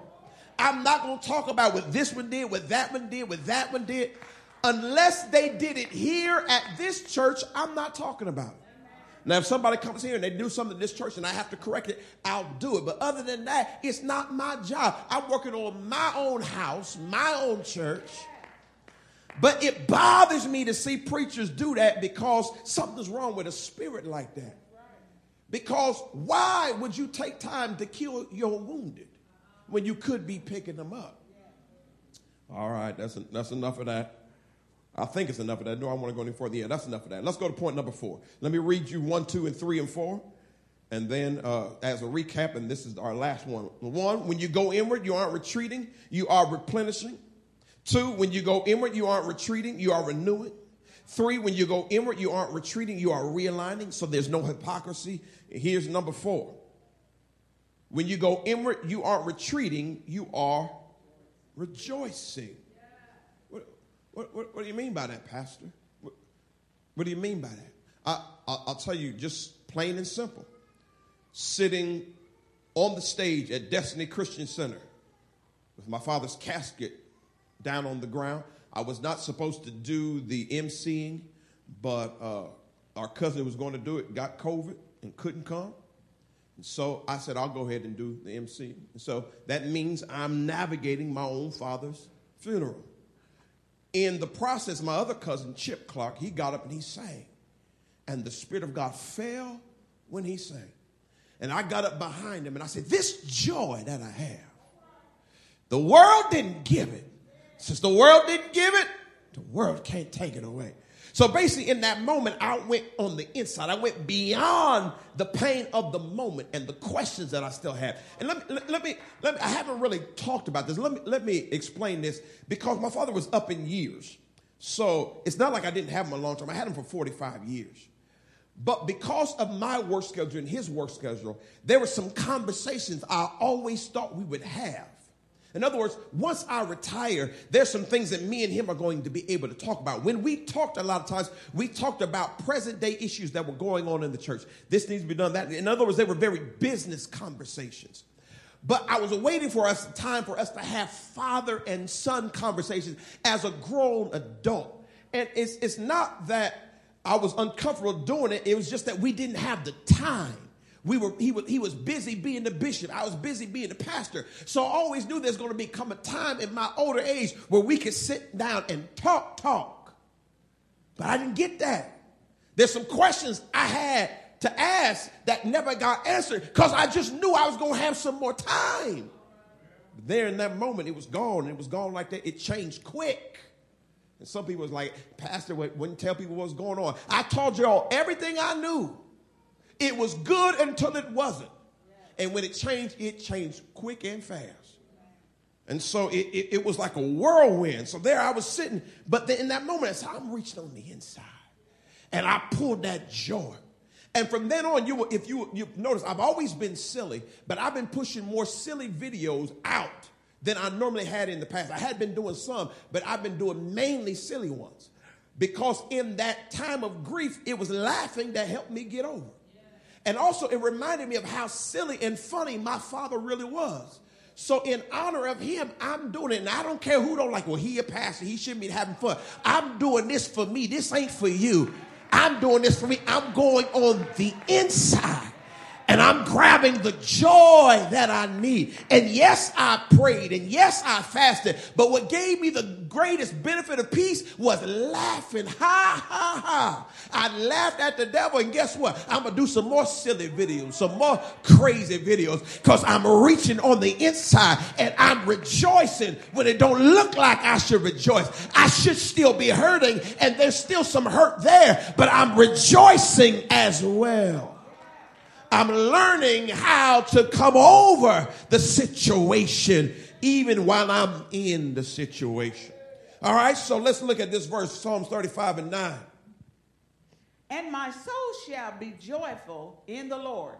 I'm not going to talk about what this one did, what that one did, what that one did. Unless they did it here at this church, I'm not talking about it. Now, if somebody comes here and they do something in this church and I have to correct it, I'll do it. But other than that, it's not my job. I'm working on my own house, my own church. But it bothers me to see preachers do that because something's wrong with a spirit like that. Because why would you take time to kill your wounded? When you could be picking them up. All right, that's, that's enough of that. I think it's enough of that. No, I want to go any further. Yeah, that's enough of that. Let's go to point number four. Let me read you one, two, and three, and four. And then, uh, as a recap, and this is our last one. One, when you go inward, you aren't retreating, you are replenishing. Two, when you go inward, you aren't retreating, you are renewing. Three, when you go inward, you aren't retreating, you are realigning, so there's no hypocrisy. Here's number four when you go inward, you aren't retreating, you are rejoicing. What, what, what, what do you mean by that, Pastor? What, what do you mean by that? I, I, I'll tell you just plain and simple. Sitting on the stage at Destiny Christian Center with my father's casket down on the ground. I was not supposed to do the emceeing, but uh, our cousin was going to do it, got COVID, and couldn't come. So I said, I'll go ahead and do the MC. So that means I'm navigating my own father's funeral. In the process, my other cousin, Chip Clark, he got up and he sang. And the Spirit of God fell when he sang. And I got up behind him and I said, This joy that I have, the world didn't give it. Since the world didn't give it, the world can't take it away. So basically, in that moment, I went on the inside. I went beyond the pain of the moment and the questions that I still have. And let me, let, me, let me I haven't really talked about this. Let me, let me explain this because my father was up in years. So it's not like I didn't have him a long time. I had him for 45 years. But because of my work schedule and his work schedule, there were some conversations I always thought we would have. In other words, once I retire, there's some things that me and him are going to be able to talk about. When we talked a lot of times, we talked about present day issues that were going on in the church. This needs to be done, that. In other words, they were very business conversations. But I was waiting for us time for us to have father and son conversations as a grown adult. And it's, it's not that I was uncomfortable doing it, it was just that we didn't have the time. We were, he, was, he was busy being the bishop. I was busy being the pastor. So I always knew there's going to become a time in my older age where we could sit down and talk, talk. But I didn't get that. There's some questions I had to ask that never got answered because I just knew I was going to have some more time. There in that moment, it was gone. It was gone like that. It changed quick. And some people was like, Pastor wouldn't tell people what's going on. I told you all everything I knew. It was good until it wasn't. And when it changed, it changed quick and fast. And so it, it, it was like a whirlwind. So there I was sitting, but then in that moment, I said, I'm reaching on the inside. And I pulled that joy. And from then on, you if you you notice, I've always been silly, but I've been pushing more silly videos out than I normally had in the past. I had been doing some, but I've been doing mainly silly ones. Because in that time of grief, it was laughing that helped me get over. And also, it reminded me of how silly and funny my father really was. So, in honor of him, I'm doing it. And I don't care who don't like, well, he a pastor. He shouldn't be having fun. I'm doing this for me. This ain't for you. I'm doing this for me. I'm going on the inside and I'm grabbing the joy that I need. And yes, I prayed and yes, I fasted. But what gave me the greatest benefit of peace was laughing. Ha, ha, ha. I laughed at the devil. And guess what? I'm going to do some more silly videos, some more crazy videos because I'm reaching on the inside and I'm rejoicing when it don't look like I should rejoice. I should still be hurting and there's still some hurt there, but I'm rejoicing as well. I'm learning how to come over the situation even while I'm in the situation. All right, so let's look at this verse, Psalms 35 and 9.
And my soul shall be joyful in the Lord,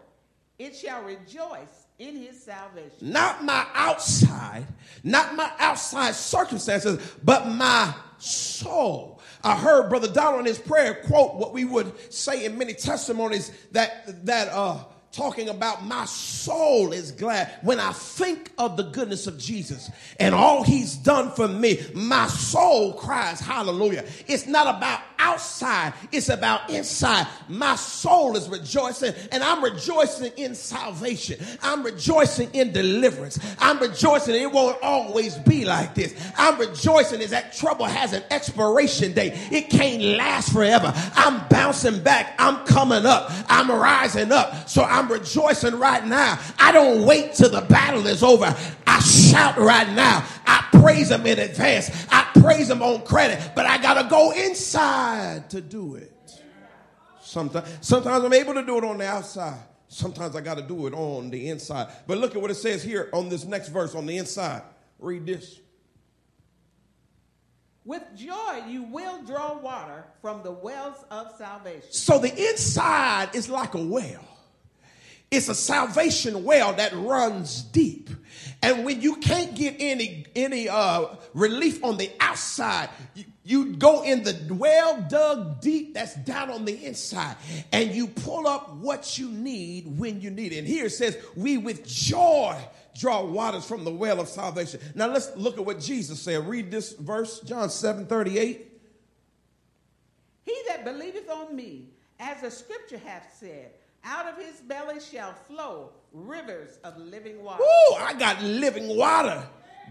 it shall rejoice in his salvation.
Not my outside, not my outside circumstances, but my soul. I heard Brother Donald in his prayer quote what we would say in many testimonies that that uh talking about my soul is glad when I think of the goodness of Jesus and all he's done for me. My soul cries hallelujah. It's not about outside, it's about inside. My soul is rejoicing, and I'm rejoicing in salvation. I'm rejoicing in deliverance. I'm rejoicing it won't always be like this. I'm rejoicing is that trouble has an expiration date. It can't last forever. I'm bouncing back. I'm coming up. I'm rising up. So I'm rejoicing right now. I don't wait till the battle is over. I shout right now. I praise him in advance. I praise him on credit, but I got to go inside to do it. Sometimes, sometimes I'm able to do it on the outside. Sometimes I got to do it on the inside. But look at what it says here on this next verse on the inside. Read this.
With joy, you will draw water from the wells of salvation.
So the inside is like a well. It's a salvation well that runs deep. And when you can't get any any uh, relief on the outside, you, you go in the well dug deep that's down on the inside, and you pull up what you need when you need it. And here it says, "We with joy draw waters from the well of salvation." Now let's look at what Jesus said. Read this verse, John seven thirty eight.
He that believeth on me, as the Scripture hath said out of his belly shall flow rivers of living water.
Ooh, I got living water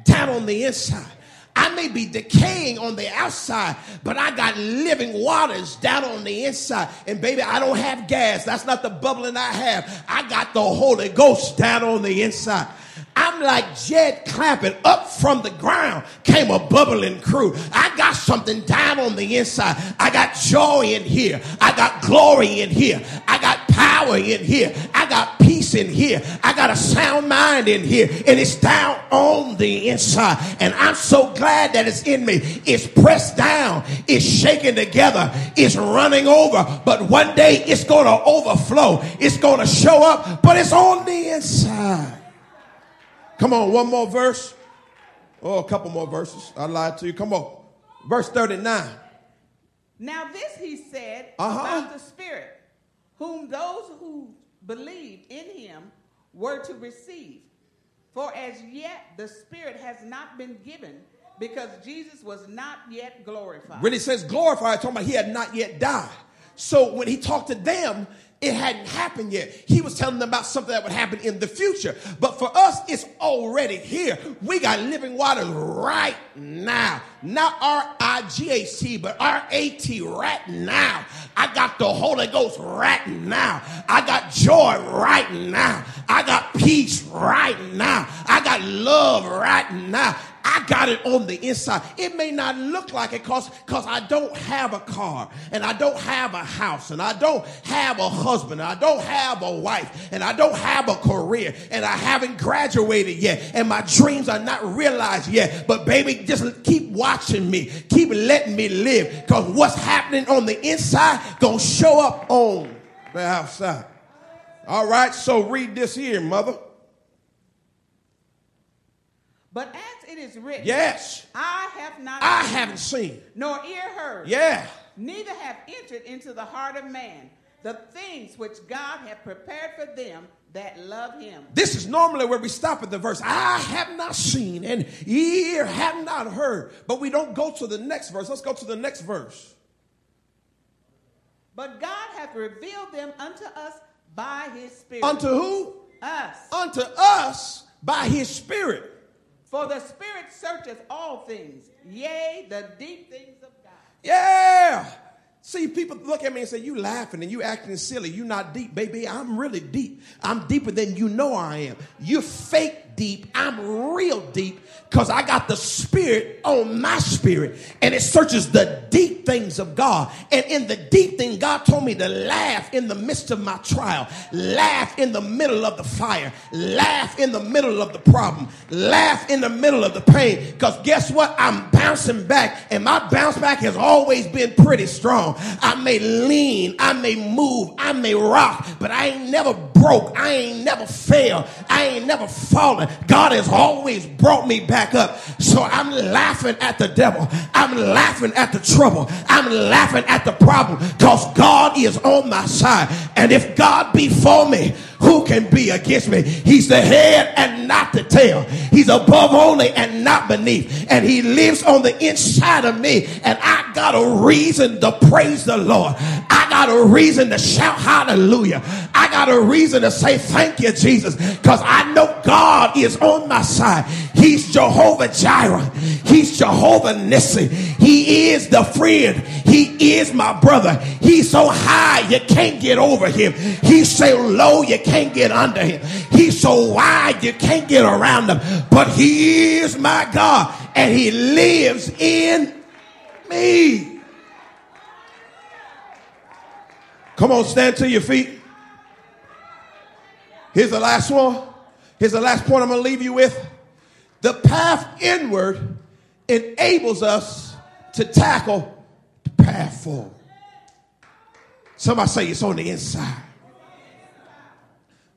down on the inside. I may be decaying on the outside, but I got living waters down on the inside. And baby, I don't have gas. That's not the bubbling I have. I got the Holy Ghost down on the inside. I'm like Jed Clampett up from the ground came a bubbling crew. I got something down on the inside. I got joy in here. I got glory in here. I got power in here. I got peace in here. I got a sound mind in here. And it's down on the inside. And I'm so glad that it's in me. It's pressed down. It's shaken together. It's running over. But one day it's going to overflow. It's going to show up. But it's on the inside. Come on, one more verse. Oh, a couple more verses. I lied to you. Come on. Verse 39.
Now this he said
Uh-huh.
about the Spirit, whom those who believed in him were to receive. For as yet the Spirit has not been given, because Jesus was not yet glorified.
When it says glorified, talking about he had not yet died. So when he talked to them, it hadn't happened yet. He was telling them about something that would happen in the future. But for us, it's already here. We got living waters right now. Not R-I-G-H-T, but R-A-T right now. I got the Holy Ghost right now. I got joy right now. I got peace right now. I got love right now. I got it on the inside. It may not look like it because cause I don't have a car and I don't have a house and I don't have a husband and I don't have a wife and I don't have a career and I haven't graduated yet and my dreams are not realized yet. But baby, just keep watching me. Keep letting me live because what's happening on the inside gonna show up on the outside. All right, so read this here, mother.
But as it is written,
Yes,
I have not
I
seen,
haven't seen.
nor ear heard,
Yeah.
neither have entered into the heart of man the things which God hath prepared for them that love him.
This is normally where we stop at the verse. I have not seen and ear have not heard. But we don't go to the next verse. Let's go to the next verse.
But God hath revealed them unto us by his Spirit.
Unto who?
us.
Unto us by his spirit.
For the Spirit searches all things, yea, the deep things of God.
Yeah. See, people look at me and say, You laughing and you acting silly. You not deep, baby. I'm really deep. I'm deeper than you know I am. You're fake deep. I'm real deep because I got the spirit on my spirit and it searches the deep things of God. And in the deep thing, God told me to laugh in the midst of my trial, laugh in the middle of the fire, laugh in the middle of the problem, laugh in the middle of the pain. Because guess what? I'm bouncing back and my bounce back has always been pretty strong. I may lean, I may move, I may rock, but I ain't never broke. I ain't never failed. I ain't never fallen. God has always brought me back up. So I'm laughing at the devil. I'm laughing at the trouble. I'm laughing at the problem because God is on my side. And if God be for me, who can be against me? He's the head and not the tail. He's above only and not beneath. And he lives on the inside of me. And I got a reason to praise the Lord. I got a reason to shout hallelujah. I got a reason to say thank you, Jesus, because I know God is on my side. He's Jehovah Jireh. He's Jehovah Nissi. He is the friend. He is my brother. He's so high you can't get over him. He's so low you can't get under him. He's so wide you can't get around him. But he is my God and he lives in me. Come on, stand to your feet. Here's the last one. Here's the last point I'm going to leave you with. The path inward enables us to tackle the path forward. Somebody say it's on the inside.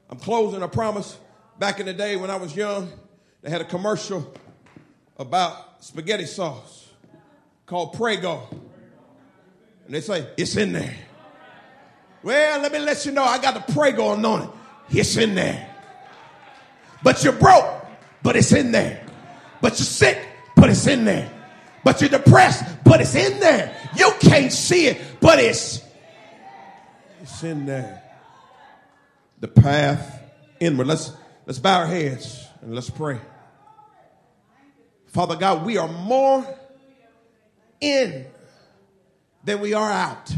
I'm closing, I promise. Back in the day when I was young, they had a commercial about spaghetti sauce called Prego. And they say, it's in there. Well, let me let you know, I got the Prego on it. It's in there. But you're broke, but it's in there. But you're sick, but it's in there. But you're depressed, but it's in there. You can't see it, but it's it's in there. The path inward. Let's let's bow our heads and let's pray. Father God, we are more in than we are out.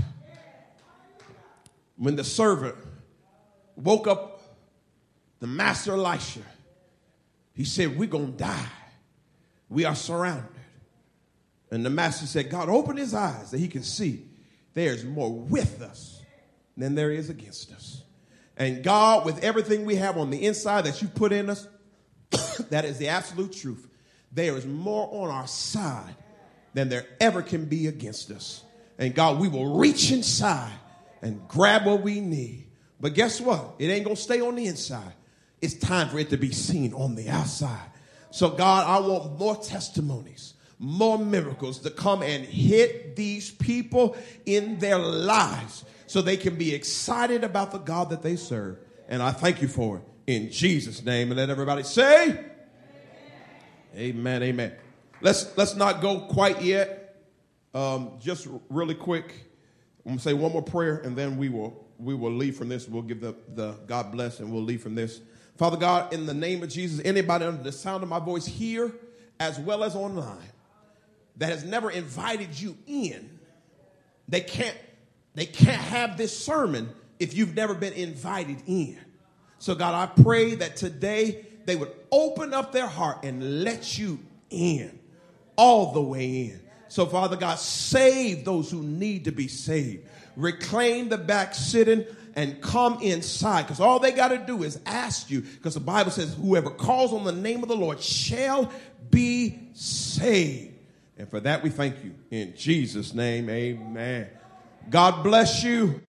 When the servant woke up the master Elisha, he said, We're going to die. We are surrounded. And the master said, God, open his eyes that he can see there's more with us than there is against us. And God, with everything we have on the inside that you put in us, that is the absolute truth. There is more on our side than there ever can be against us. And God, we will reach inside and grab what we need. But guess what? It ain't going to stay on the inside. It's time for it to be seen on the outside. So, God, I want more testimonies, more miracles to come and hit these people in their lives so they can be excited about the God that they serve. And I thank you for it in Jesus' name. And let everybody say, Amen, amen. amen. Let's, let's not go quite yet. Um, just really quick, I'm going to say one more prayer and then we will, we will leave from this. We'll give the, the God bless and we'll leave from this. Father God, in the name of Jesus, anybody under the sound of my voice here as well as online that has never invited you in, they can't, they can't have this sermon if you've never been invited in. So, God, I pray that today they would open up their heart and let you in, all the way in. So, Father God, save those who need to be saved. Reclaim the back sitting and come inside. Because all they got to do is ask you, because the Bible says, whoever calls on the name of the Lord shall be saved. And for that we thank you. In Jesus' name, amen. God bless you.